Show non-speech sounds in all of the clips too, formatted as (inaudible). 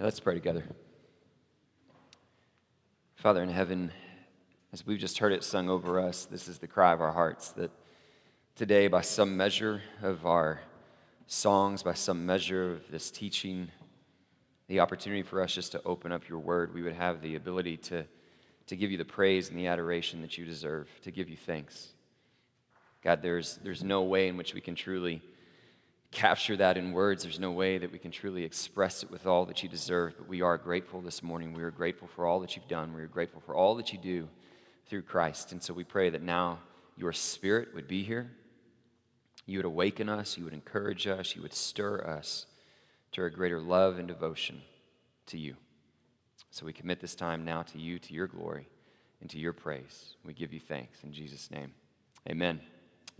Let's pray together. Father in heaven, as we've just heard it sung over us, this is the cry of our hearts that today, by some measure of our songs, by some measure of this teaching, the opportunity for us just to open up your word, we would have the ability to, to give you the praise and the adoration that you deserve, to give you thanks. God, there's, there's no way in which we can truly capture that in words. There's no way that we can truly express it with all that you deserve, but we are grateful this morning. We are grateful for all that you've done. We are grateful for all that you do through Christ. And so we pray that now your spirit would be here. You would awaken us, you would encourage us, you would stir us to a greater love and devotion to you. So we commit this time now to you, to your glory, and to your praise. We give you thanks in Jesus' name. Amen.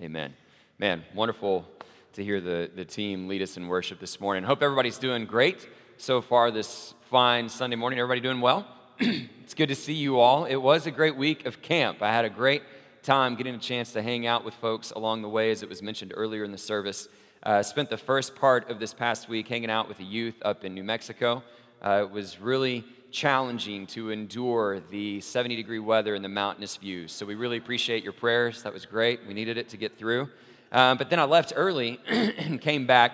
Amen. Man, wonderful to hear the, the team lead us in worship this morning. Hope everybody's doing great so far this fine Sunday morning. Everybody doing well? (clears throat) it's good to see you all. It was a great week of camp. I had a great time getting a chance to hang out with folks along the way, as it was mentioned earlier in the service. Uh, spent the first part of this past week hanging out with the youth up in New Mexico. Uh, it was really challenging to endure the 70 degree weather and the mountainous views. So we really appreciate your prayers. That was great. We needed it to get through. Um, but then I left early (clears throat) and came back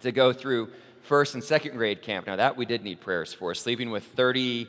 to go through first and second grade camp. Now, that we did need prayers for. Sleeping with 30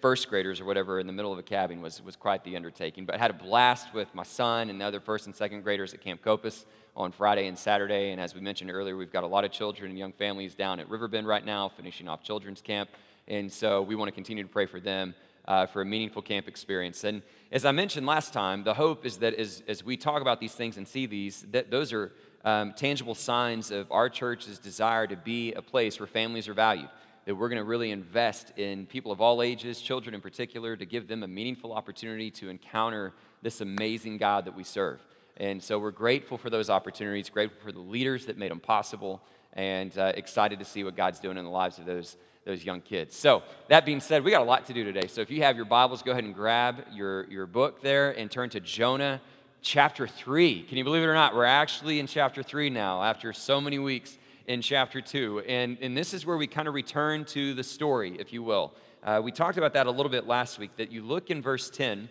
first graders or whatever in the middle of a cabin was, was quite the undertaking. But I had a blast with my son and the other first and second graders at Camp Copass on Friday and Saturday. And as we mentioned earlier, we've got a lot of children and young families down at Riverbend right now, finishing off children's camp. And so we want to continue to pray for them uh, for a meaningful camp experience. And as I mentioned last time, the hope is that as, as we talk about these things and see these, that those are um, tangible signs of our church's desire to be a place where families are valued. That we're going to really invest in people of all ages, children in particular, to give them a meaningful opportunity to encounter this amazing God that we serve. And so we're grateful for those opportunities, grateful for the leaders that made them possible, and uh, excited to see what God's doing in the lives of those those young kids. So, that being said, we got a lot to do today. So, if you have your Bibles, go ahead and grab your, your book there and turn to Jonah chapter 3. Can you believe it or not? We're actually in chapter 3 now after so many weeks in chapter 2. And, and this is where we kind of return to the story, if you will. Uh, we talked about that a little bit last week, that you look in verse 10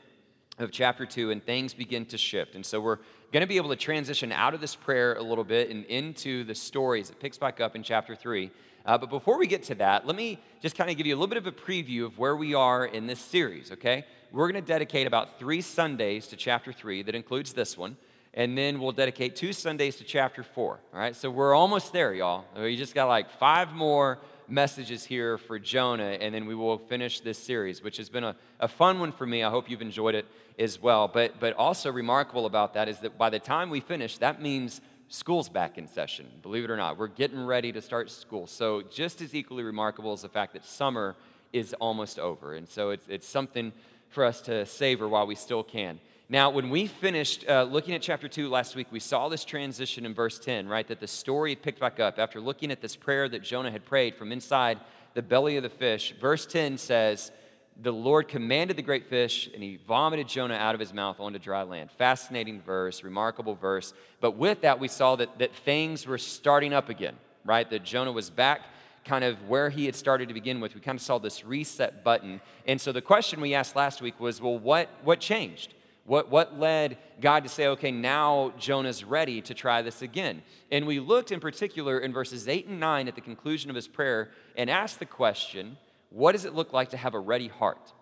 of chapter 2 and things begin to shift. And so we're going to be able to transition out of this prayer a little bit and into the stories. It picks back up in chapter 3. Uh, but before we get to that, let me just kind of give you a little bit of a preview of where we are in this series, okay? We're going to dedicate about three Sundays to chapter three, that includes this one. And then we'll dedicate two Sundays to chapter four, all right? So we're almost there, y'all. We just got like five more messages here for Jonah, and then we will finish this series, which has been a, a fun one for me. I hope you've enjoyed it as well. But, but also remarkable about that is that by the time we finish, that means school's back in session, believe it or not. We're getting ready to start school. So, just as equally remarkable is the fact that summer is almost over. And so, it's, it's something for us to savor while we still can. Now, when we finished uh, looking at chapter 2 last week, we saw this transition in verse 10, right? That the story picked back up after looking at this prayer that Jonah had prayed from inside the belly of the fish. Verse 10 says, the Lord commanded the great fish, and he vomited Jonah out of his mouth onto dry land. Fascinating verse, remarkable verse. But with that, we saw that, that things were starting up again, right? That Jonah was back kind of where he had started to begin with. We kind of saw this reset button. And so the question we asked last week was well, what, what changed? What, what led God to say, okay, now Jonah's ready to try this again? And we looked in particular in verses 8 and 9 at the conclusion of his prayer and asked the question, what does it look like to have a ready heart?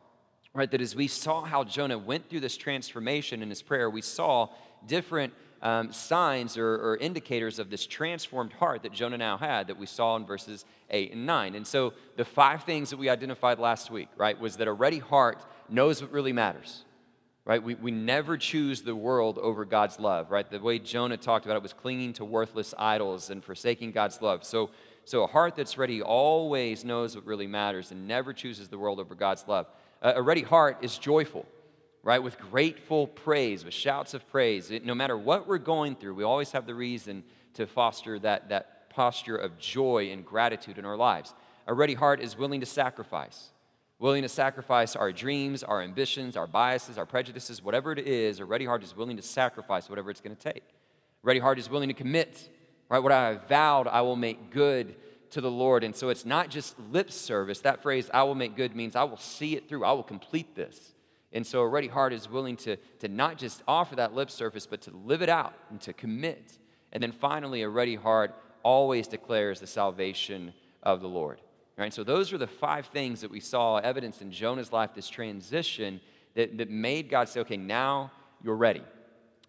Right, that as we saw how Jonah went through this transformation in his prayer, we saw different um, signs or, or, indicators of this transformed heart that Jonah now had that we saw in verses 8 and 9. And so the five things that we identified last week, right, was that a ready heart knows what really matters. Right? We, we never choose the world over God's love, right? The way Jonah talked about it was clinging to worthless idols and forsaking God's love. So so a heart that's ready always knows what really matters and never chooses the world over God's love. A ready heart is joyful, right? With grateful praise, with shouts of praise. no matter what we're going through, we always have the reason to foster that, that posture of joy and gratitude in our lives. A ready heart is willing to sacrifice, willing to sacrifice our dreams, our ambitions, our biases, our prejudices, whatever it is. A ready heart is willing to sacrifice whatever it's going to take. Ready heart is willing to commit right? What I have vowed, I will make good to the Lord. And so it's not just lip service. That phrase, I will make good, means I will see it through, I will complete this. And so a ready heart is willing to, to not just offer that lip service, but to live it out and to commit. And then finally, a ready heart always declares the salvation of the Lord. Right? So those are the five things that we saw evidence in Jonah's life, this transition that, that made God say, okay, now you're ready.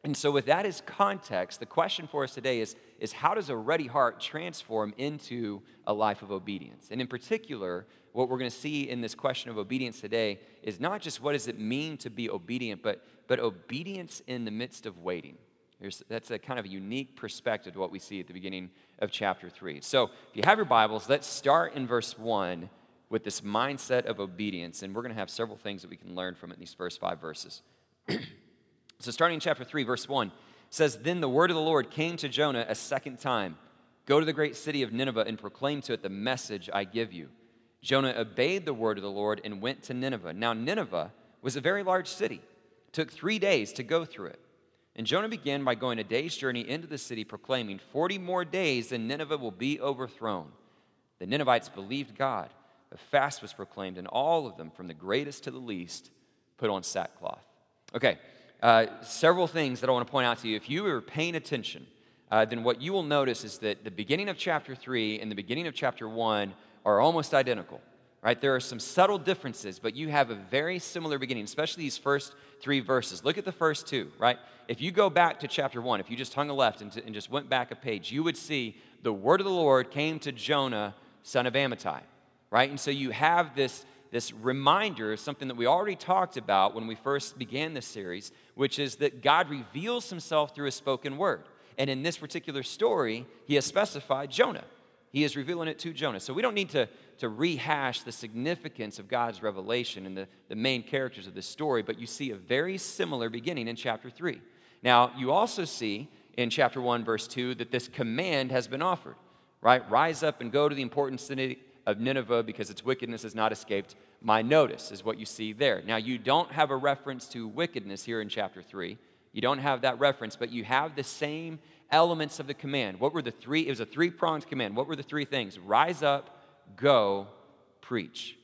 And so, with that as context, the question for us today is, is how does a ready heart transform into a life of obedience? And in particular, what we're going to see in this question of obedience today is not just what does it mean to be obedient, but, but obedience in the midst of waiting. There's, that's a kind of a unique perspective to what we see at the beginning of chapter 3. So, if you have your Bibles, let's start in verse 1 with this mindset of obedience, and we're going to have several things that we can learn from it in these first five verses. (clears throat) So, starting in chapter 3, verse 1, says, Then the word of the Lord came to Jonah a second time Go to the great city of Nineveh and proclaim to it the message I give you. Jonah obeyed the word of the Lord and went to Nineveh. Now, Nineveh was a very large city, it took three days to go through it. And Jonah began by going a day's journey into the city, proclaiming, 40 more days and Nineveh will be overthrown. The Ninevites believed God. A fast was proclaimed, and all of them, from the greatest to the least, put on sackcloth. Okay, uh, several things that I want to point out to you. If you were paying attention, uh, then what you will notice is that the beginning of chapter 3 and the beginning of chapter 1 are almost identical, right? There are some subtle differences, but you have a very similar beginning, especially these first three verses. Look at the first two, right? If you go back to chapter 1, if you just hung a left and, to, and just went back a page, you would see the word of the Lord came to Jonah, son of Amittai, right? And so you have this this reminder of something that we already talked about when we first began this series, which is that God reveals himself through a spoken word. And in this particular story, he has specified Jonah. He is revealing it to Jonah. So we don't need to, to rehash the significance of God's revelation and the, the main characters of this story, but you see a very similar beginning in chapter 3. Now, you also see in chapter 1, verse 2, that this command has been offered, right? Rise up and go to the important city of Nineveh because its wickedness has not escaped my notice, is what you see there. Now, you don't have a reference to wickedness here in chapter 3. You don't have that reference, but you have the same elements of the command. What were the three? It was a three pronged command. What were the three things? Rise up, go, preach.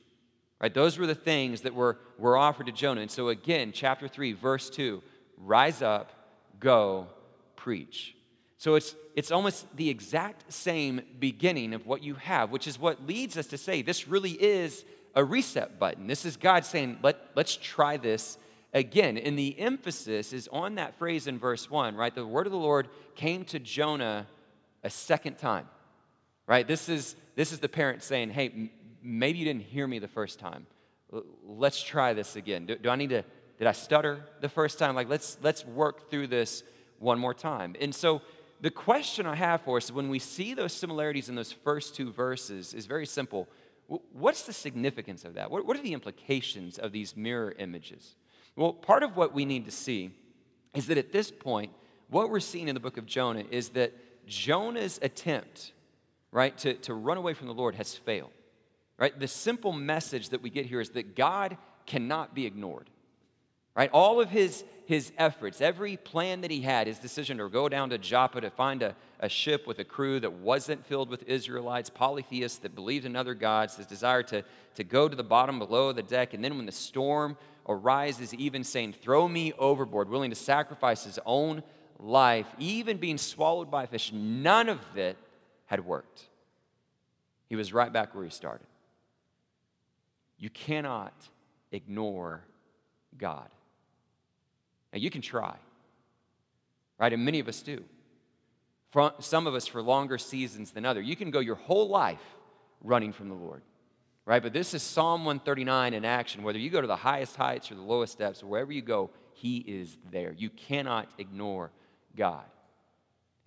Right? Those were the things that were, were offered to Jonah. And so, again, chapter 3, verse 2 rise up, go, preach. So it's, it's almost the exact same beginning of what you have, which is what leads us to say this really is a reset button. This is God saying, Let, let's try this again. And the emphasis is on that phrase in verse 1, right? The word of the Lord came to Jonah a second time, right? This is, this is the parent saying, Hey, m- maybe you didn't hear me the first time. L- let's try this again. Do, do I need to, did I stutter the first time? Like, let's, let's work through this one more time. And so, the question I have for us when we see those similarities in those first two verses is very simple. What's the significance of that? What are the implications of these mirror images? Well, part of what we need to see is that at this point, what we're seeing in the book of Jonah is that Jonah's attempt, right, to, to run away from the Lord has failed. Right? The simple message that we get here is that God cannot be ignored. Right? All of his his efforts, every plan that he had, his decision to go down to Joppa to find a, a ship with a crew that wasn't filled with Israelites, polytheists that believed in other gods, his desire to, to go to the bottom below the deck, and then when the storm arises, even saying, Throw me overboard, willing to sacrifice his own life, even being swallowed by a fish, none of it had worked. He was right back where he started. You cannot ignore God. Now, you can try, right? And many of us do. For some of us for longer seasons than others. You can go your whole life running from the Lord, right? But this is Psalm 139 in action. Whether you go to the highest heights or the lowest depths, wherever you go, He is there. You cannot ignore God.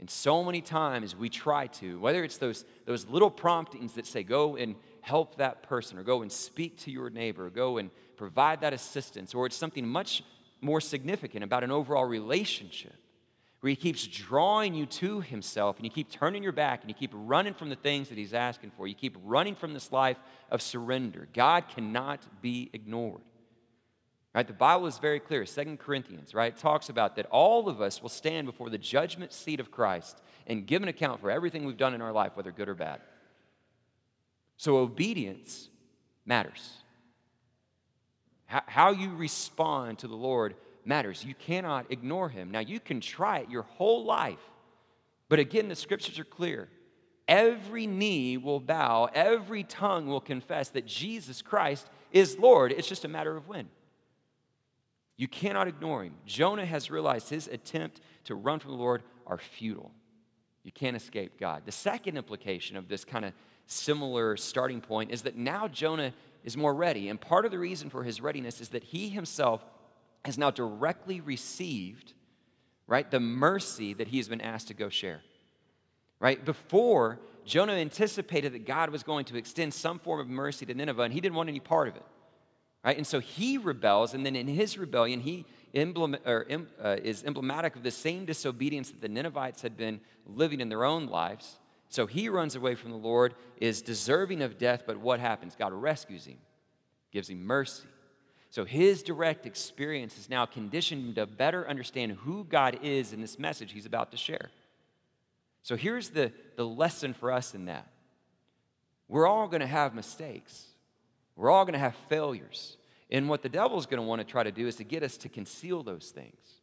And so many times we try to, whether it's those, those little promptings that say, go and help that person, or go and speak to your neighbor, or go and provide that assistance, or it's something much more significant about an overall relationship where he keeps drawing you to himself and you keep turning your back and you keep running from the things that he's asking for. You keep running from this life of surrender. God cannot be ignored. Right? The Bible is very clear. Second Corinthians, right, talks about that all of us will stand before the judgment seat of Christ and give an account for everything we've done in our life, whether good or bad. So obedience matters. How you respond to the Lord matters. You cannot ignore him. Now, you can try it your whole life, but again, the scriptures are clear. Every knee will bow, every tongue will confess that Jesus Christ is Lord. It's just a matter of when. You cannot ignore him. Jonah has realized his attempt to run from the Lord are futile. You can't escape God. The second implication of this kind of similar starting point is that now Jonah is more ready. And part of the reason for his readiness is that he himself has now directly received, right, the mercy that he has been asked to go share. Right? Before, Jonah anticipated that God was going to extend some form of mercy to Nineveh, and he didn't want any part of it. Right? And so he rebels, and then in his rebellion, he emblem, or, uh, is emblematic of the same disobedience that the Ninevites had been living in their own lives. So he runs away from the Lord, is deserving of death, but what happens? God rescues him, gives him mercy. So his direct experience is now conditioned to better understand who God is in this message he's about to share. So here's the, the lesson for us in that we're all going to have mistakes, we're all going to have failures. And what the devil's going to want to try to do is to get us to conceal those things,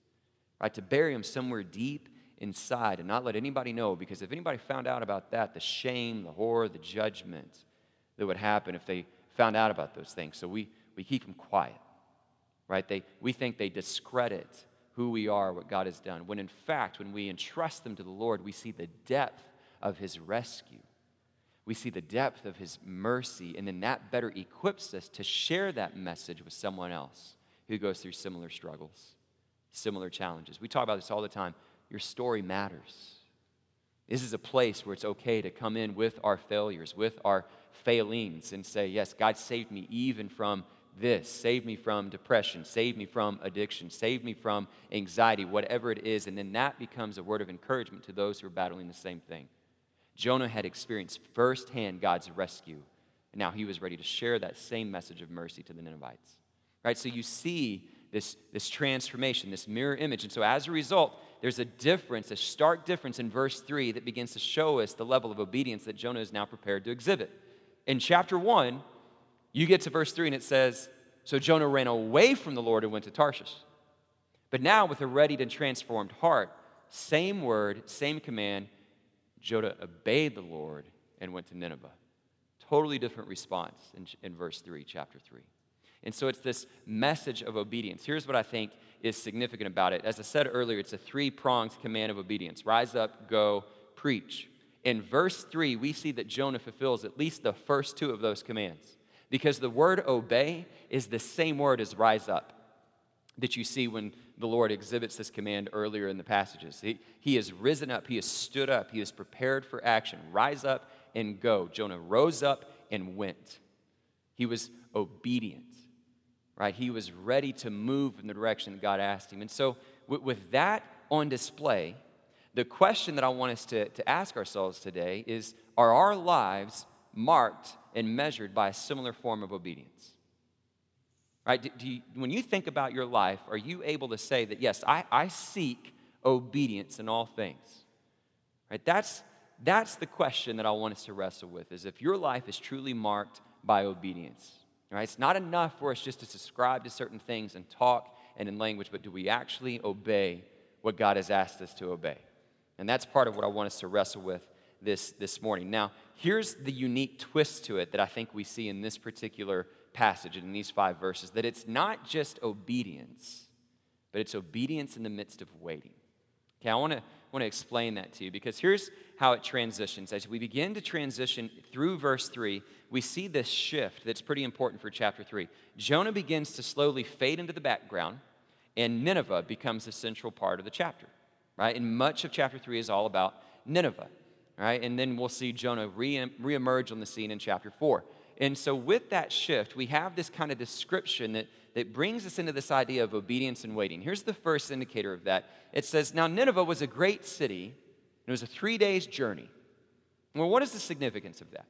right? To bury them somewhere deep inside and not let anybody know because if anybody found out about that, the shame, the horror, the judgment that would happen if they found out about those things. So we, we keep them quiet, right? They, we think they discredit who we are, what God has done, when in fact, when we entrust them to the Lord, we see the depth of His rescue. We see the depth of His mercy, and then that better equips us to share that message with someone else who goes through similar struggles, similar challenges. We talk about this all the time your story matters. This is a place where it's okay to come in with our failures, with our failings, and say, Yes, God saved me even from this. Save me from depression. Save me from addiction. Save me from anxiety, whatever it is. And then that becomes a word of encouragement to those who are battling the same thing. Jonah had experienced firsthand God's rescue. And now he was ready to share that same message of mercy to the Ninevites. Right? So you see this, this transformation, this mirror image. And so as a result, there's a difference, a stark difference in verse 3 that begins to show us the level of obedience that Jonah is now prepared to exhibit. In chapter 1, you get to verse 3 and it says, So Jonah ran away from the Lord and went to Tarshish. But now, with a readied and transformed heart, same word, same command, Jonah obeyed the Lord and went to Nineveh. Totally different response in, in verse 3, chapter 3. And so it's this message of obedience. Here's what I think is significant about it. As I said earlier, it's a three pronged command of obedience rise up, go, preach. In verse 3, we see that Jonah fulfills at least the first two of those commands because the word obey is the same word as rise up that you see when the Lord exhibits this command earlier in the passages. He, he has risen up, he has stood up, he is prepared for action. Rise up and go. Jonah rose up and went. He was obedient right? He was ready to move in the direction that God asked him. And so, with, with that on display, the question that I want us to, to ask ourselves today is Are our lives marked and measured by a similar form of obedience? Right? Do, you, when you think about your life, are you able to say that, yes, I, I seek obedience in all things? Right? That's, that's the question that I want us to wrestle with is if your life is truly marked by obedience. Right? It's not enough for us just to subscribe to certain things and talk and in language, but do we actually obey what God has asked us to obey? And that's part of what I want us to wrestle with this, this morning. Now, here's the unique twist to it that I think we see in this particular passage in these five verses that it's not just obedience, but it's obedience in the midst of waiting. Okay, I want to want to explain that to you because here's how it transitions. As we begin to transition through verse 3, we see this shift that's pretty important for chapter 3. Jonah begins to slowly fade into the background, and Nineveh becomes the central part of the chapter, right? And much of chapter 3 is all about Nineveh, right? And then we'll see Jonah re- reemerge on the scene in chapter 4. And so, with that shift, we have this kind of description that, that brings us into this idea of obedience and waiting. Here's the first indicator of that it says, Now Nineveh was a great city, it was a three days journey. Well, what is the significance of that?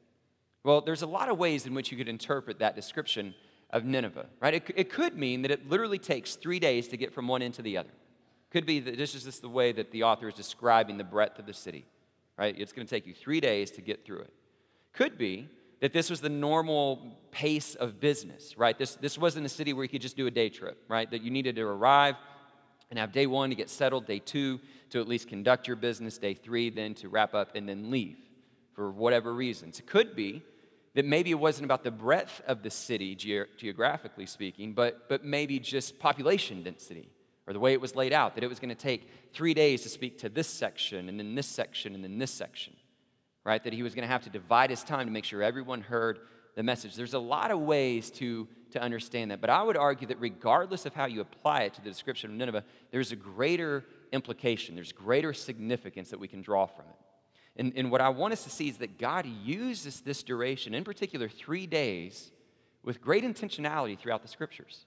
Well, there's a lot of ways in which you could interpret that description of Nineveh, right? It, it could mean that it literally takes three days to get from one end to the other. Could be that this is just the way that the author is describing the breadth of the city, right? It's going to take you three days to get through it. Could be that this was the normal pace of business, right? This, this wasn't a city where you could just do a day trip, right? That you needed to arrive and have day one to get settled, day two to at least conduct your business, day three then to wrap up and then leave for whatever reasons. It could be that maybe it wasn't about the breadth of the city, ge- geographically speaking, but, but maybe just population density or the way it was laid out, that it was going to take three days to speak to this section and then this section and then this section right? That he was going to have to divide his time to make sure everyone heard the message. There's a lot of ways to, to understand that, but I would argue that regardless of how you apply it to the description of Nineveh, there's a greater implication, there's greater significance that we can draw from it. And, and what I want us to see is that God uses this duration, in particular three days, with great intentionality throughout the scriptures.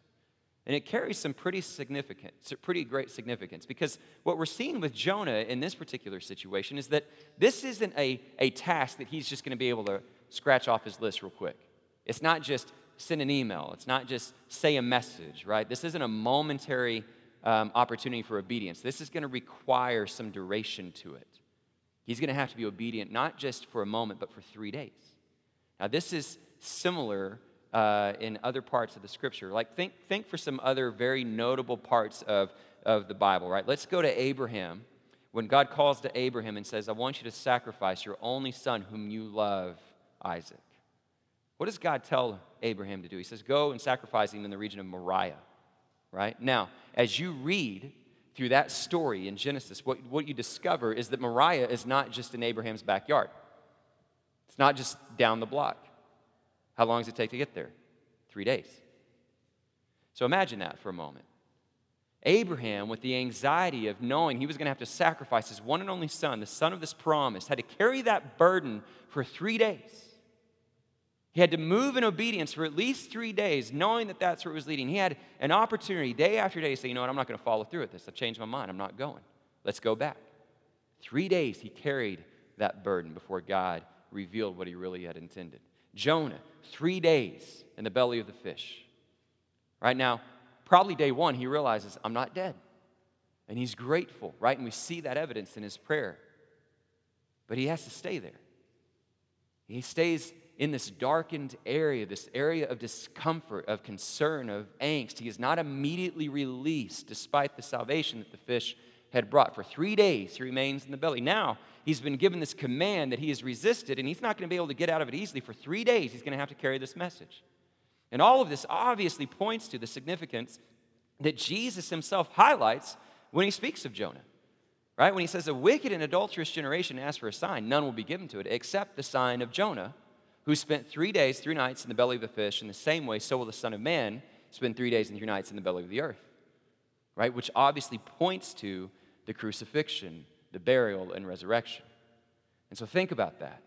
And it carries some pretty significant, pretty great significance because what we're seeing with Jonah in this particular situation is that this isn't a, a task that he's just going to be able to scratch off his list real quick. It's not just send an email, it's not just say a message, right? This isn't a momentary um, opportunity for obedience. This is going to require some duration to it. He's going to have to be obedient not just for a moment, but for three days. Now, this is similar uh, in other parts of the scripture. Like, think, think for some other very notable parts of, of the Bible, right? Let's go to Abraham. When God calls to Abraham and says, I want you to sacrifice your only son whom you love, Isaac. What does God tell Abraham to do? He says, Go and sacrifice him in the region of Moriah, right? Now, as you read through that story in Genesis, what, what you discover is that Moriah is not just in Abraham's backyard, it's not just down the block. How long does it take to get there? Three days. So imagine that for a moment. Abraham, with the anxiety of knowing he was going to have to sacrifice his one and only son, the son of this promise, had to carry that burden for three days. He had to move in obedience for at least three days, knowing that that's where it was leading. He had an opportunity day after day to say, you know what, I'm not going to follow through with this. I've changed my mind. I'm not going. Let's go back. Three days he carried that burden before God revealed what he really had intended. Jonah, three days in the belly of the fish. Right now, probably day one, he realizes, I'm not dead. And he's grateful, right? And we see that evidence in his prayer. But he has to stay there. He stays in this darkened area, this area of discomfort, of concern, of angst. He is not immediately released despite the salvation that the fish had brought. For three days, he remains in the belly. Now, he's been given this command that he has resisted, and he's not going to be able to get out of it easily. For three days, he's going to have to carry this message. And all of this obviously points to the significance that Jesus himself highlights when he speaks of Jonah. Right? When he says, A wicked and adulterous generation asks for a sign, none will be given to it except the sign of Jonah, who spent three days, three nights in the belly of the fish. In the same way, so will the Son of Man spend three days and three nights in the belly of the earth. Right? Which obviously points to the crucifixion, the burial, and resurrection. And so think about that.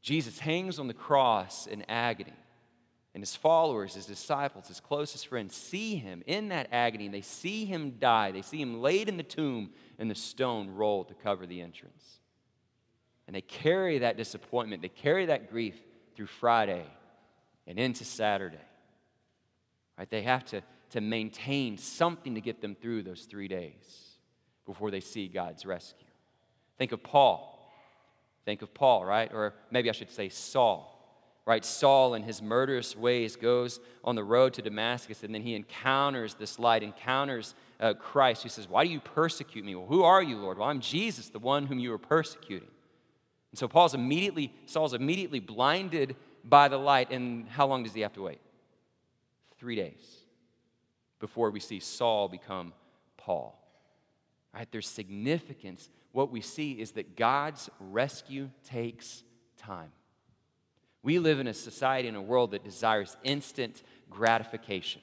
Jesus hangs on the cross in agony, and his followers, his disciples, his closest friends see him in that agony, and they see him die. They see him laid in the tomb, and the stone rolled to cover the entrance. And they carry that disappointment, they carry that grief through Friday and into Saturday. Right? They have to, to maintain something to get them through those three days before they see God's rescue. Think of Paul. Think of Paul, right? Or maybe I should say Saul, right? Saul, in his murderous ways, goes on the road to Damascus and then he encounters this light, encounters uh, Christ, who says, Why do you persecute me? Well, who are you, Lord? Well, I'm Jesus, the one whom you are persecuting. And so Paul's immediately, Saul's immediately blinded by the light. And how long does he have to wait? Three days before we see Saul become Paul. Right? There's significance. What we see is that God's rescue takes time. We live in a society, in a world that desires instant gratification.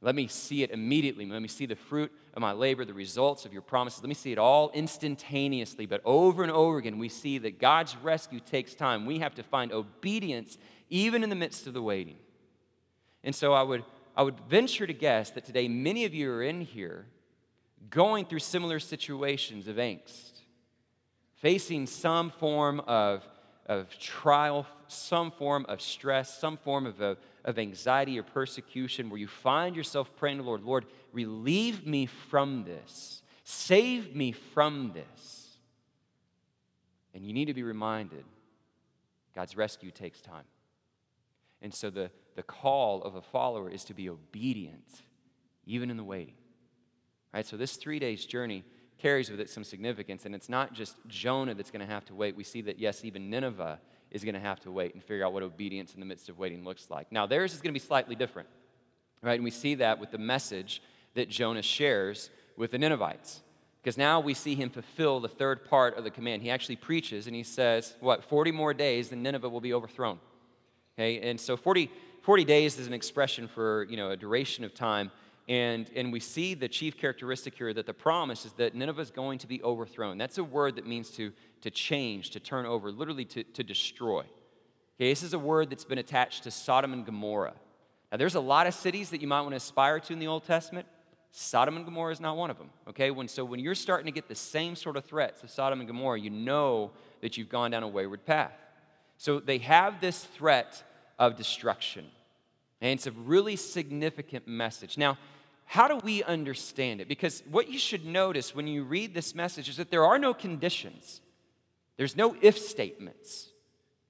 Let me see it immediately. Let me see the fruit of my labor, the results of your promises. Let me see it all instantaneously. But over and over again, we see that God's rescue takes time. We have to find obedience even in the midst of the waiting. And so I would, I would venture to guess that today many of you are in here going through similar situations of angst, facing some form of, of trial, some form of stress, some form of, of anxiety or persecution, where you find yourself praying to the Lord, Lord, relieve me from this, save me from this. And you need to be reminded God's rescue takes time. And so the, the call of a follower is to be obedient, even in the waiting. Right? So this three days journey carries with it some significance, and it's not just Jonah that's going to have to wait. We see that, yes, even Nineveh is going to have to wait and figure out what obedience in the midst of waiting looks like. Now, theirs is going to be slightly different, right? And we see that with the message that Jonah shares with the Ninevites. Because now we see him fulfill the third part of the command. He actually preaches and he says, What, 40 more days, and Nineveh will be overthrown. Okay, and so 40, 40 days is an expression for you know, a duration of time. And, and we see the chief characteristic here that the promise is that Nineveh is going to be overthrown. That's a word that means to, to change, to turn over, literally to, to destroy. Okay, this is a word that's been attached to Sodom and Gomorrah. Now, there's a lot of cities that you might want to aspire to in the Old Testament. Sodom and Gomorrah is not one of them. Okay, when, so when you're starting to get the same sort of threats of Sodom and Gomorrah, you know that you've gone down a wayward path. So they have this threat of destruction. And it's a really significant message. Now, how do we understand it? Because what you should notice when you read this message is that there are no conditions, there's no if statements.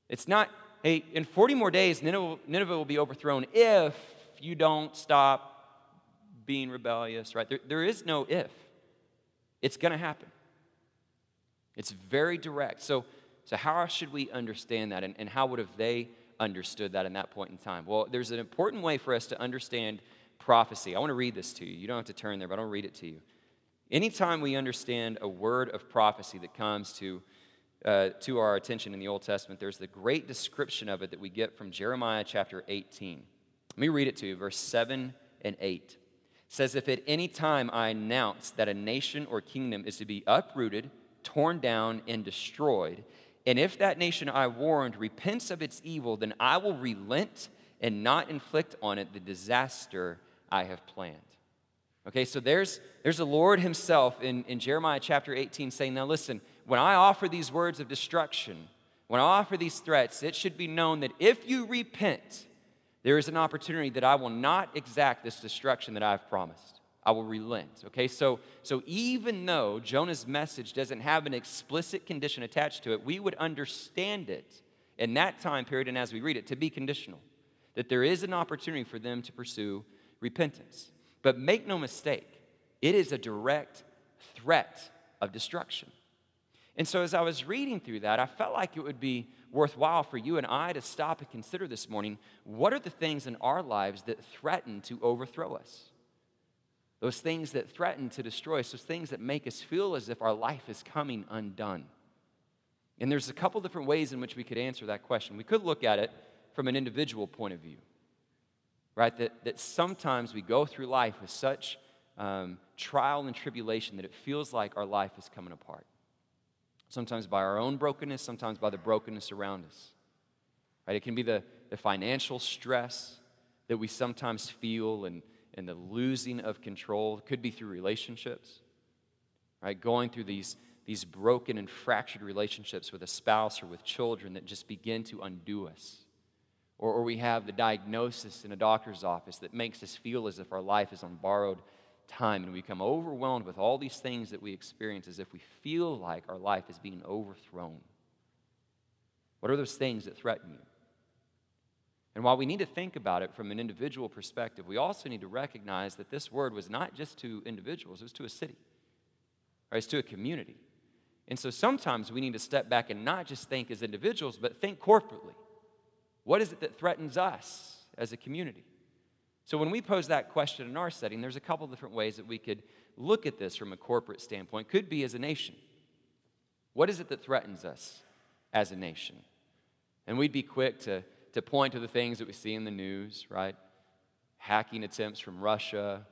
It's not, hey, in 40 more days, Nineveh, will be overthrown if you don't stop being rebellious, right? There, there is no if. It's going to happen. It's very direct. So, so how should we understand that? And, and how would have they understood that in that point in time? Well, there's an important way for us to understand prophecy. I want to read this to you. You don't have to turn there, but I'll read it to you. Anytime we understand a word of prophecy that comes to, uh, to our attention in the Old Testament, there's the great description of it that we get from Jeremiah chapter 18. Let me read it to you, verse 7 and 8 says, If at any time I announce that a nation or kingdom is to be uprooted, torn down, and destroyed, and if that nation I warned repents of its evil, then I will relent and not inflict on it the disaster I have planned. Okay, so there's, there's the Lord Himself in, in Jeremiah chapter 18 saying, Now listen, when I offer these words of destruction, when I offer these threats, it should be known that if you repent, there is an opportunity that I will not exact this destruction that I've promised. I will relent. Okay, so, so even though Jonah's message doesn't have an explicit condition attached to it, we would understand it in that time period and as we read it to be conditional. That there is an opportunity for them to pursue repentance. But make no mistake, it is a direct threat of destruction. And so as I was reading through that, I felt like it would be worthwhile for you and I to stop and consider this morning what are the things in our lives that threaten to overthrow us? Those things that threaten to destroy us, those things that make us feel as if our life is coming undone. And there's a couple different ways in which we could answer that question. We could look at it from an individual point of view, right? That, that sometimes we go through life with such um, trial and tribulation that it feels like our life is coming apart sometimes by our own brokenness, sometimes by the brokenness around us. Right? It can be the, the financial stress that we sometimes feel and, and the losing of control. It could be through relationships, right? Going through these, these broken and fractured relationships with a spouse or with children that just begin to undo us. Or, or we have the diagnosis in a doctor's office that makes us feel as if our life is on borrowed time and we become overwhelmed with all these things that we experience as if we feel like our life is being overthrown. What are those things that threaten you? And while we need to think about it from an individual perspective, we also need to recognize that this word was not just to individuals, it was to a city, or it's to a community. And so sometimes we need to step back and not just think as individuals, but think corporately. What is it that threatens us as a community? So, when we pose that question in our setting, there's a couple different ways that we could look at this from a corporate standpoint. Could be as a nation. What is it that threatens us as a nation? And we'd be quick to, to point to the things that we see in the news, right? Hacking attempts from Russia,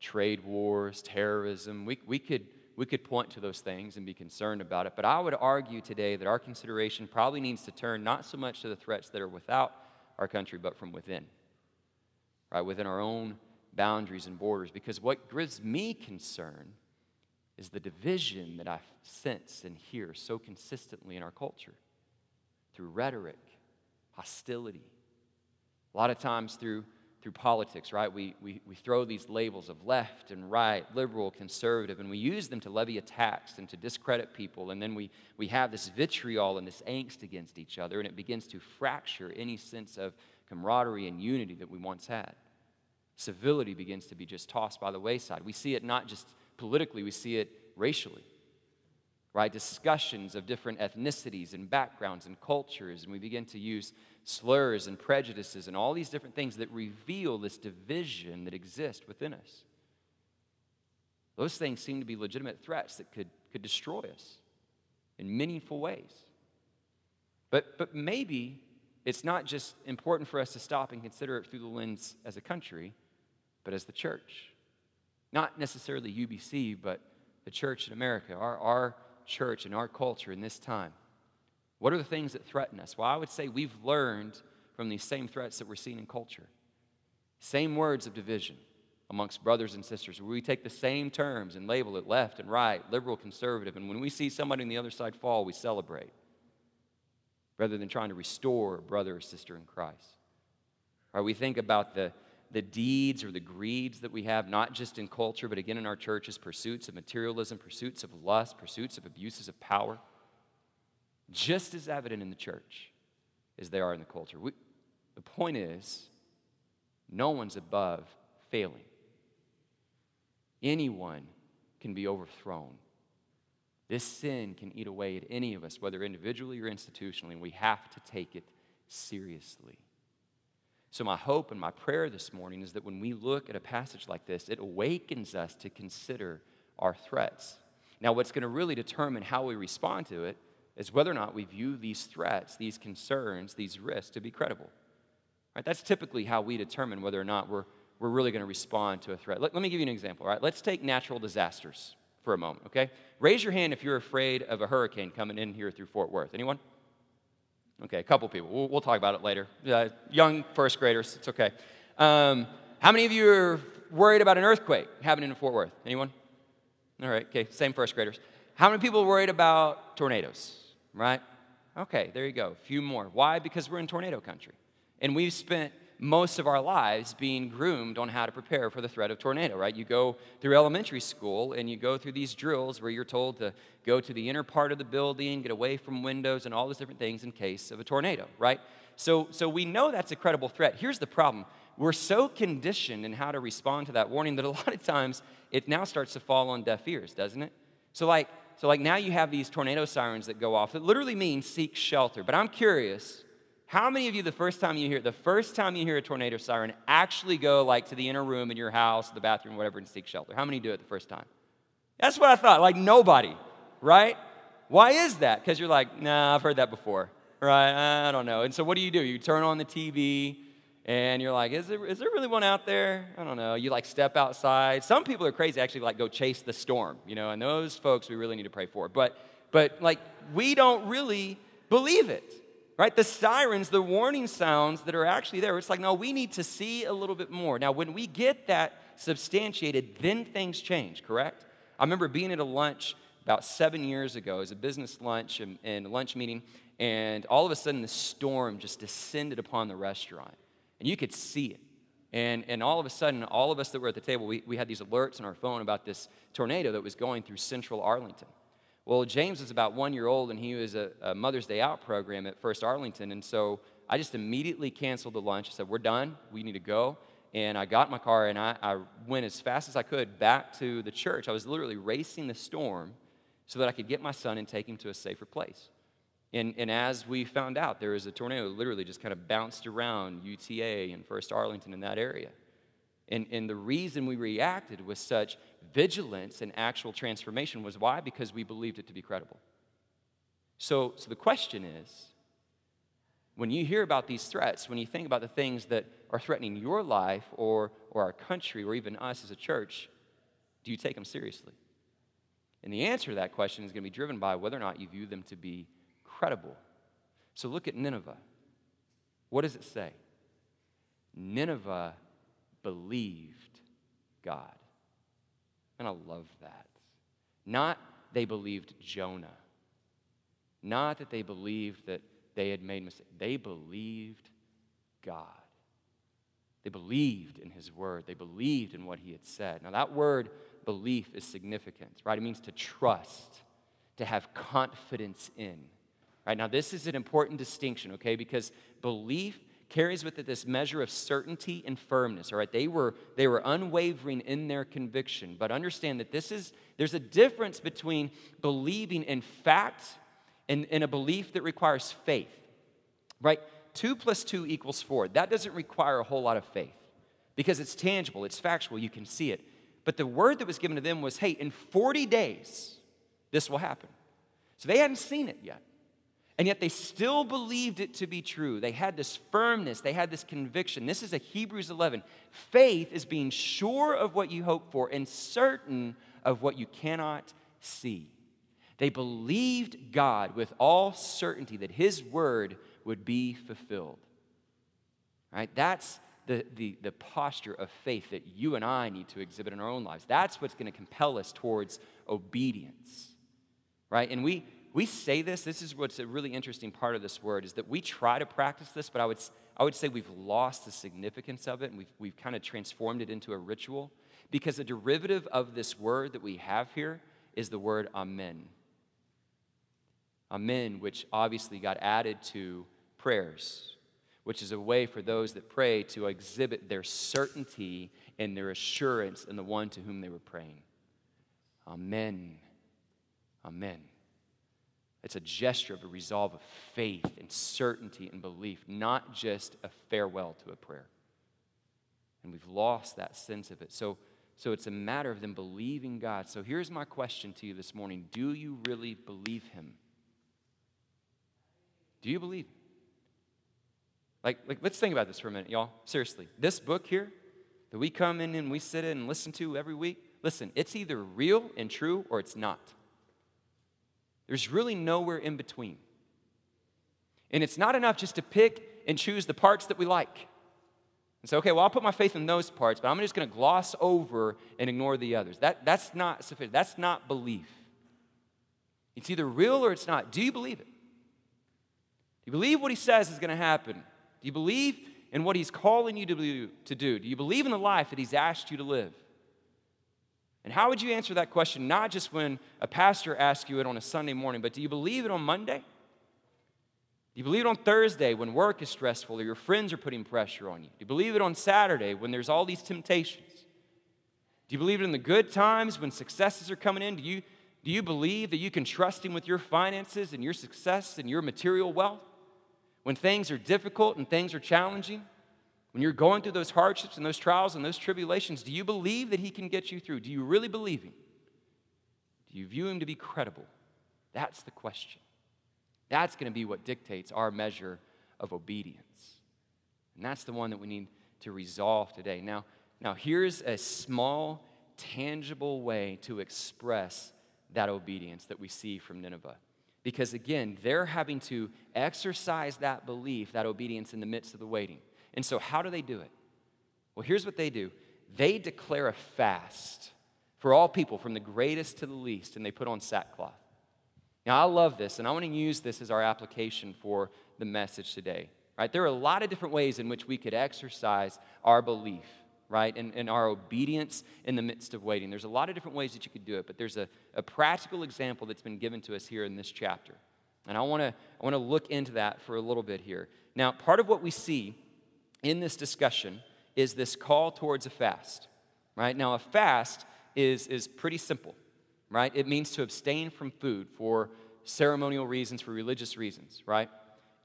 trade wars, terrorism. We, we, could, we could point to those things and be concerned about it. But I would argue today that our consideration probably needs to turn not so much to the threats that are without our country, but from within right, within our own boundaries and borders. Because what gives me concern is the division that I sense and hear so consistently in our culture through rhetoric, hostility, a lot of times through, through politics, right? We, we, we throw these labels of left and right, liberal, conservative, and we use them to levy attacks and to discredit people. And then we, we have this vitriol and this angst against each other, and it begins to fracture any sense of camaraderie and unity that we once had. Civility begins to be just tossed by the wayside. We see it not just politically, we see it racially right? Discussions of different ethnicities and backgrounds and cultures, and we begin to use slurs and prejudices and all these different things that reveal this division that exists within us. Those things seem to be legitimate threats that could, could destroy us in meaningful ways. But, but maybe it's not just important for us to stop and consider it through the lens as a country, but as the church. Not necessarily UBC, but the church in America, our, our church and our culture in this time. What are the things that threaten us? Well, I would say we've learned from these same threats that we're seeing in culture. Same words of division amongst brothers and sisters, where we take the same terms and label it left and right, liberal, conservative, and when we see somebody on the other side fall, we celebrate rather than trying to restore a brother or sister in Christ. Or we think about the, the deeds or the greeds that we have, not just in culture, but again in our churches pursuits of materialism, pursuits of lust, pursuits of abuses of power just as evident in the church as they are in the culture. We, the point is, no one's above failing. Anyone can be overthrown. This sin can eat away at any of us, whether individually or institutionally, and we have to take it seriously. So, my hope and my prayer this morning is that when we look at a passage like this, it awakens us to consider our threats. Now, what's going to really determine how we respond to it is whether or not we view these threats, these concerns, these risks to be credible. Right? That's typically how we determine whether or not we're, we're really going to respond to a threat. Let, let me give you an example. Right? Let's take natural disasters for a moment, okay? Raise your hand if you're afraid of a hurricane coming in here through Fort Worth. Anyone? Okay, a couple people. We'll, we'll talk about it later. Uh, young first graders, it's okay. Um, how many of you are worried about an earthquake happening in Fort Worth? Anyone? All right, okay, same first graders. How many people are worried about tornadoes? Right? Okay, there you go. A few more. Why? Because we're in tornado country. And we've spent most of our lives being groomed on how to prepare for the threat of tornado, right? You go through elementary school and you go through these drills where you're told to go to the inner part of the building, get away from windows, and all those different things in case of a tornado, right? So, so we know that's a credible threat. Here's the problem we're so conditioned in how to respond to that warning that a lot of times it now starts to fall on deaf ears, doesn't it? So, like, so, like, now you have these tornado sirens that go off that literally means seek shelter. But I'm curious, how many of you, the first time you hear the first time you hear a tornado siren, actually go like to the inner room in your house, the bathroom, whatever, and seek shelter? How many do it the first time? That's what I thought. Like nobody, right? Why is that? Because you're like, nah, I've heard that before, right? I don't know. And so what do you do? You turn on the TV, and you're like, is there, is there really one out there? I don't know. You like step outside. Some people are crazy, actually, like go chase the storm, you know, and those folks we really need to pray for. But, but like, we don't really believe it, right? The sirens, the warning sounds that are actually there, it's like, no, we need to see a little bit more. Now, when we get that substantiated, then things change, correct? I remember being at a lunch about seven years ago. It was a business lunch and, and lunch meeting, and all of a sudden the storm just descended upon the restaurant and you could see it. And, and all of a sudden, all of us that were at the table, we, we had these alerts on our phone about this tornado that was going through central Arlington. Well, James was about one year old, and he was a, a Mother's Day Out program at First Arlington. And so I just immediately canceled the lunch. I said, We're done. We need to go. And I got my car and I, I went as fast as I could back to the church. I was literally racing the storm so that I could get my son and take him to a safer place. And, and as we found out, there was a tornado literally just kind of bounced around UTA and First Arlington in that area. And, and the reason we reacted with such vigilance and actual transformation was why? Because we believed it to be credible. So, so the question is when you hear about these threats, when you think about the things that are threatening your life or, or our country or even us as a church, do you take them seriously? And the answer to that question is going to be driven by whether or not you view them to be incredible. So look at Nineveh. What does it say? Nineveh believed God. And I love that. Not they believed Jonah. Not that they believed that they had made mistakes. They believed God. They believed in his word, they believed in what he had said. Now, that word belief is significant, right? It means to trust, to have confidence in. Right now, this is an important distinction, okay? Because belief carries with it this measure of certainty and firmness all right? They were they were unwavering in their conviction but understand that this is there's a difference between believing in fact and, and a belief that requires faith right? Two plus two equals four. That doesn't require a whole lot of faith because it's tangible it's factual you can see it. But the word that was given to them was hey in 40 days this will happen. So they hadn't seen it yet and yet they still believed it to be true. They had this firmness, they had this conviction. This is a Hebrews 11. Faith is being sure of what you hope for and certain of what you cannot see. They believed God with all certainty that His word would be fulfilled. Right? That's the, the, the posture of faith that you and I need to exhibit in our own lives. That's what's going to compel us towards obedience. Right? And we, we say this, this is what's a really interesting part of this word, is that we try to practice this, but I would, I would say we've lost the significance of it and we've, we've kind of transformed it into a ritual because the derivative of this word that we have here is the word amen. Amen, which obviously got added to prayers, which is a way for those that pray to exhibit their certainty and their assurance in the one to whom they were praying. Amen. Amen. It's a gesture of a resolve of faith and certainty and belief, not just a farewell to a prayer. And we've lost that sense of it. So, so it's a matter of them believing God. So here's my question to you this morning Do you really believe Him? Do you believe? Like, like, let's think about this for a minute, y'all. Seriously. This book here that we come in and we sit in and listen to every week, listen, it's either real and true or it's not. There's really nowhere in between. And it's not enough just to pick and choose the parts that we like. And say, okay, well, I'll put my faith in those parts, but I'm just going to gloss over and ignore the others. That, that's not sufficient. That's not belief. It's either real or it's not. Do you believe it? Do you believe what he says is going to happen? Do you believe in what he's calling you to do? Do you believe in the life that he's asked you to live? And how would you answer that question, not just when a pastor asks you it on a Sunday morning, but do you believe it on Monday? Do you believe it on Thursday when work is stressful or your friends are putting pressure on you? Do you believe it on Saturday when there's all these temptations? Do you believe it in the good times when successes are coming in? Do you, do you believe that you can trust Him with your finances and your success and your material wealth? When things are difficult and things are challenging? When you're going through those hardships and those trials and those tribulations, do you believe that He can get you through? Do you really believe Him? Do you view Him to be credible? That's the question. That's going to be what dictates our measure of obedience. And that's the one that we need to resolve today. Now, now here's a small, tangible way to express that obedience that we see from Nineveh. Because again, they're having to exercise that belief, that obedience in the midst of the waiting. And so, how do they do it? Well, here's what they do they declare a fast for all people, from the greatest to the least, and they put on sackcloth. Now, I love this, and I want to use this as our application for the message today. Right? There are a lot of different ways in which we could exercise our belief, right, and, and our obedience in the midst of waiting. There's a lot of different ways that you could do it, but there's a, a practical example that's been given to us here in this chapter. And I want to I want to look into that for a little bit here. Now, part of what we see in this discussion is this call towards a fast, right? Now, a fast is, is pretty simple, right? It means to abstain from food for ceremonial reasons, for religious reasons, right?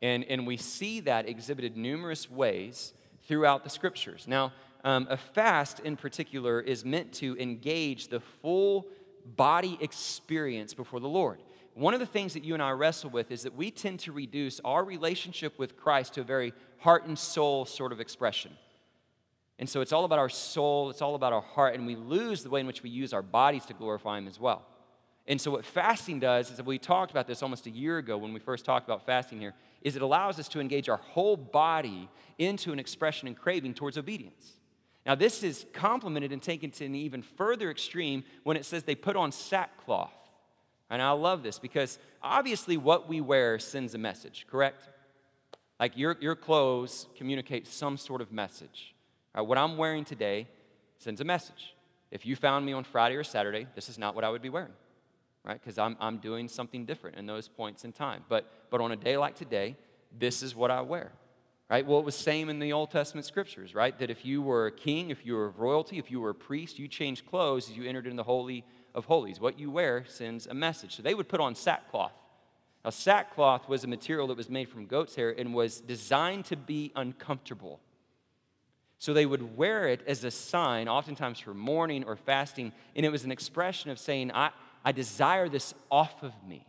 And, and we see that exhibited numerous ways throughout the scriptures. Now, um, a fast in particular is meant to engage the full body experience before the Lord. One of the things that you and I wrestle with is that we tend to reduce our relationship with Christ to a very heart and soul sort of expression. And so it's all about our soul, it's all about our heart, and we lose the way in which we use our bodies to glorify Him as well. And so what fasting does is that we talked about this almost a year ago when we first talked about fasting here, is it allows us to engage our whole body into an expression and craving towards obedience. Now, this is complemented and taken to an even further extreme when it says they put on sackcloth. And I love this because obviously what we wear sends a message, correct? Like your, your clothes communicate some sort of message. Right, what I'm wearing today sends a message. If you found me on Friday or Saturday, this is not what I would be wearing, right? Because I'm, I'm doing something different in those points in time. But, but on a day like today, this is what I wear, right? Well, it was same in the Old Testament scriptures, right? That if you were a king, if you were royalty, if you were a priest, you changed clothes as you entered in the Holy of Holies. What you wear sends a message. So they would put on sackcloth. Now, sackcloth was a material that was made from goat's hair and was designed to be uncomfortable. So they would wear it as a sign, oftentimes for mourning or fasting, and it was an expression of saying, I, I desire this off of me.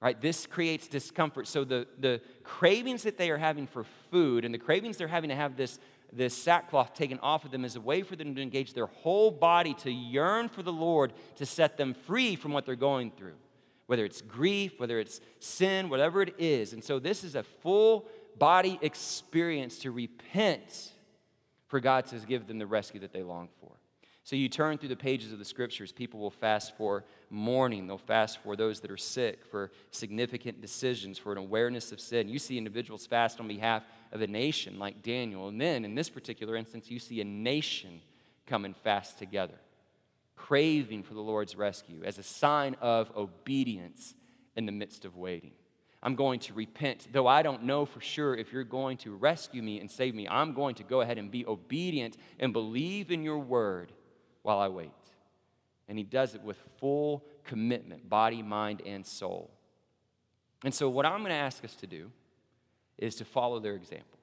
Right? This creates discomfort. So the, the cravings that they are having for food and the cravings they're having to have this, this sackcloth taken off of them is a way for them to engage their whole body to yearn for the Lord to set them free from what they're going through. Whether it's grief, whether it's sin, whatever it is. And so this is a full body experience to repent for God to give them the rescue that they long for. So you turn through the pages of the scriptures, people will fast for mourning, they'll fast for those that are sick, for significant decisions, for an awareness of sin. You see individuals fast on behalf of a nation like Daniel. And then in this particular instance, you see a nation come and fast together, craving for the Lord's rescue as a sign of obedience in the midst of waiting. I'm going to repent. Though I don't know for sure if you're going to rescue me and save me, I'm going to go ahead and be obedient and believe in your word while I wait. And he does it with full commitment, body, mind, and soul. And so, what I'm going to ask us to do is to follow their example.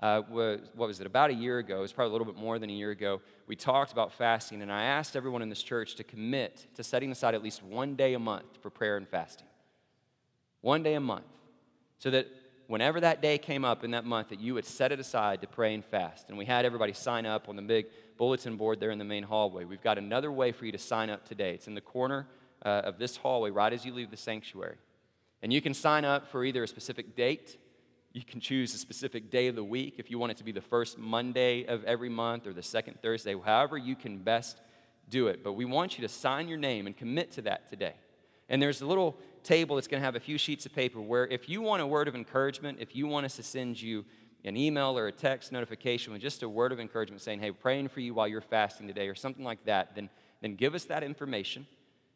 Uh, what was it? About a year ago, it was probably a little bit more than a year ago, we talked about fasting, and I asked everyone in this church to commit to setting aside at least one day a month for prayer and fasting one day a month, so that whenever that day came up in that month, that you would set it aside to pray and fast. And we had everybody sign up on the big bulletin board there in the main hallway. We've got another way for you to sign up today. It's in the corner uh, of this hallway right as you leave the sanctuary. And you can sign up for either a specific date, you can choose a specific day of the week if you want it to be the first Monday of every month or the second Thursday, however you can best do it. But we want you to sign your name and commit to that today. And there's a little table that's going to have a few sheets of paper where if you want a word of encouragement, if you want us to send you an email or a text notification with just a word of encouragement saying, hey, praying for you while you're fasting today or something like that, then, then give us that information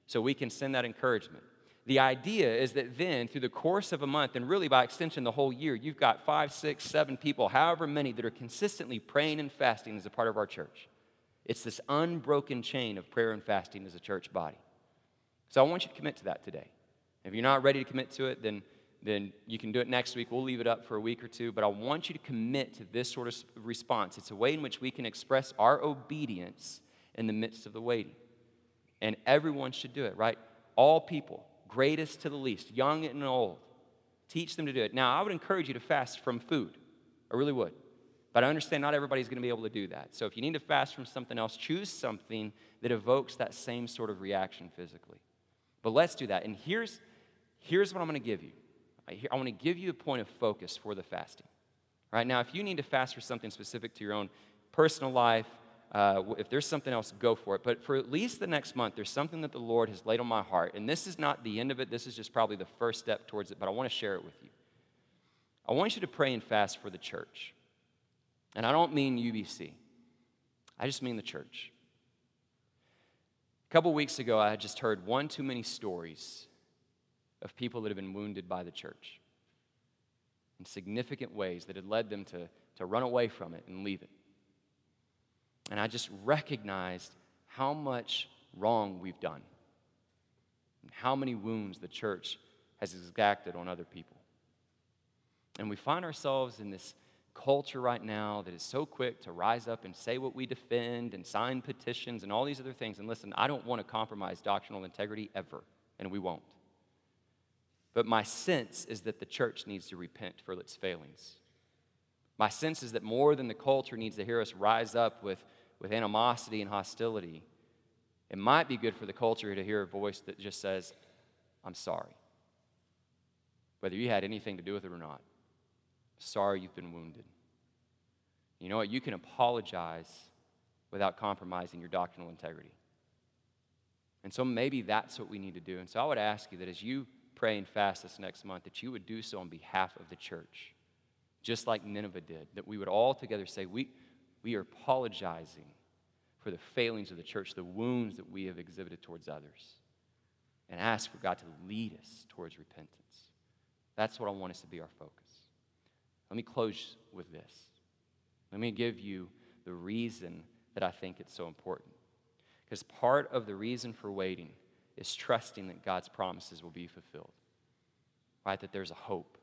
so we can send that encouragement. The idea is that then, through the course of a month, and really by extension the whole year, you've got five, six, seven people, however many, that are consistently praying and fasting as a part of our church. It's this unbroken chain of prayer and fasting as a church body. So I want you to commit to that today. If you're not ready to commit to it, then, then you can do it next week. We'll leave it up for a week or two. But I want you to commit to this sort of response. It's a way in which we can express our obedience in the midst of the waiting. And everyone should do it, right? All people, greatest to the least, young and old. Teach them to do it. Now, I would encourage you to fast from food. I really would. But I understand not everybody's going to be able to do that. So if you need to fast from something else, choose something that evokes that same sort of reaction physically. But let's do that. And here's, here's what I'm going to give you I want to give you a point of focus for the fasting. Right now, if you need to fast for something specific to your own personal life, uh, if there's something else, go for it. But for at least the next month, there's something that the Lord has laid on my heart. And this is not the end of it, this is just probably the first step towards it, but I want to share it with you. I want you to pray and fast for the church. And I don't mean UBC, I just mean the church. A couple weeks ago, I had just heard one too many stories of people that have been wounded by the church in significant ways that had led them to, to run away from it and leave it. And I just recognized how much wrong we've done and how many wounds the church has exacted on other people. And we find ourselves in this culture right now that is so quick to rise up and say what we defend and sign petitions and all these other things. And listen, I don't want to compromise doctrinal integrity ever, and we won't. But my sense is that the church needs to repent for its failings. My sense is that more than the culture needs to hear us rise up with, with animosity and hostility, it might be good for the culture to hear a voice that just says, I'm sorry. Whether you had anything to do with it or not. Sorry you've been wounded. You know what? You can apologize without compromising your doctrinal integrity. And so maybe that's what we need to do. And so I would ask you that as you pray and fast this next month, that you would do so on behalf of the church, just like Nineveh did, that we would all together say, We, we are apologizing for the failings of the church, the wounds that we have exhibited towards others, and ask for God to lead us towards repentance. That's what I want us to be our focus. Let me close with this. Let me give you the reason that I think it's so important. Because part of the reason for waiting is trusting that God's promises will be fulfilled, right? That there's a hope.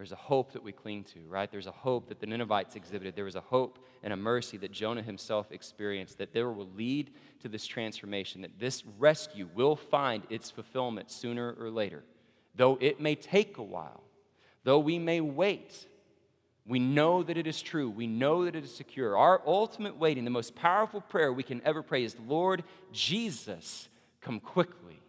There's a hope that we cling to, right? There's a hope that the Ninevites exhibited. There was a hope and a mercy that Jonah himself experienced that there will lead to this transformation, that this rescue will find its fulfillment sooner or later. Though it may take a while, though we may wait, we know that it is true. We know that it is secure. Our ultimate waiting, the most powerful prayer we can ever pray is Lord Jesus, come quickly.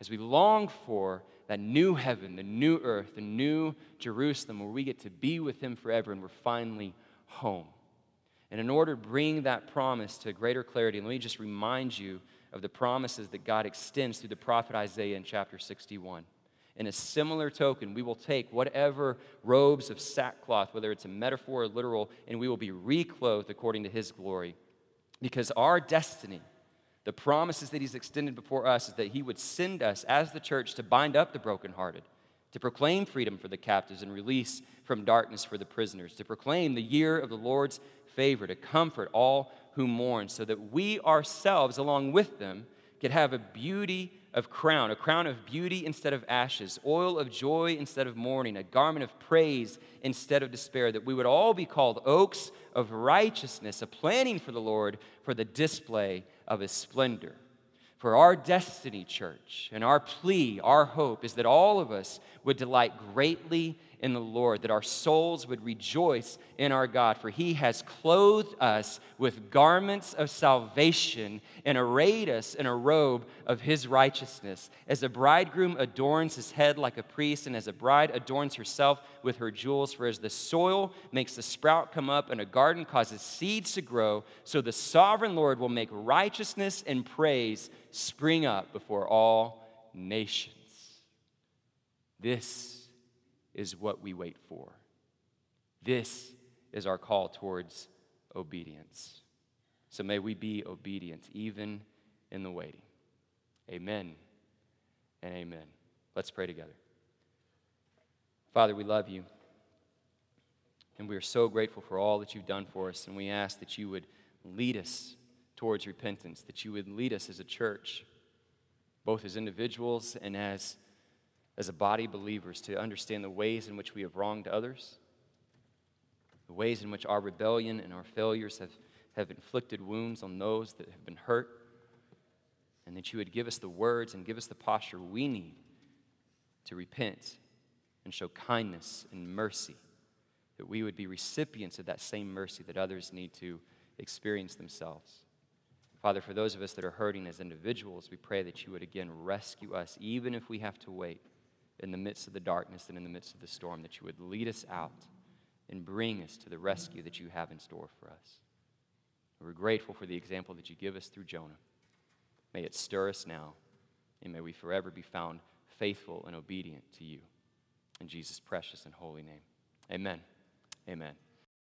As we long for that new heaven, the new earth, the new Jerusalem where we get to be with Him forever and we're finally home. And in order to bring that promise to greater clarity, let me just remind you of the promises that God extends through the prophet Isaiah in chapter 61. In a similar token, we will take whatever robes of sackcloth, whether it's a metaphor or literal, and we will be reclothed according to his glory. Because our destiny, the promises that he's extended before us, is that he would send us as the church to bind up the brokenhearted, to proclaim freedom for the captives and release from darkness for the prisoners, to proclaim the year of the Lord's favor, to comfort all who mourn, so that we ourselves, along with them, could have a beauty of crown, a crown of beauty instead of ashes, oil of joy instead of mourning, a garment of praise instead of despair, that we would all be called oaks of righteousness, a planting for the Lord for the display of his splendor. For our destiny, church, and our plea, our hope is that all of us would delight greatly in the Lord, that our souls would rejoice in our God, for he has clothed us with garments of salvation and arrayed us in a robe of his righteousness. As a bridegroom adorns his head like a priest, and as a bride adorns herself with her jewels, for as the soil makes the sprout come up and a garden causes seeds to grow, so the sovereign Lord will make righteousness and praise spring up before all nations. This is what we wait for. This is our call towards obedience. So may we be obedient even in the waiting. Amen and amen. Let's pray together. Father, we love you. And we are so grateful for all that you've done for us. And we ask that you would lead us towards repentance, that you would lead us as a church, both as individuals and as as a body believers to understand the ways in which we have wronged others, the ways in which our rebellion and our failures have, have inflicted wounds on those that have been hurt, and that you would give us the words and give us the posture we need to repent and show kindness and mercy, that we would be recipients of that same mercy that others need to experience themselves. Father, for those of us that are hurting as individuals, we pray that you would again rescue us, even if we have to wait in the midst of the darkness and in the midst of the storm, that you would lead us out and bring us to the rescue that you have in store for us. We're grateful for the example that you give us through Jonah. May it stir us now, and may we forever be found faithful and obedient to you. In Jesus' precious and holy name. Amen. Amen.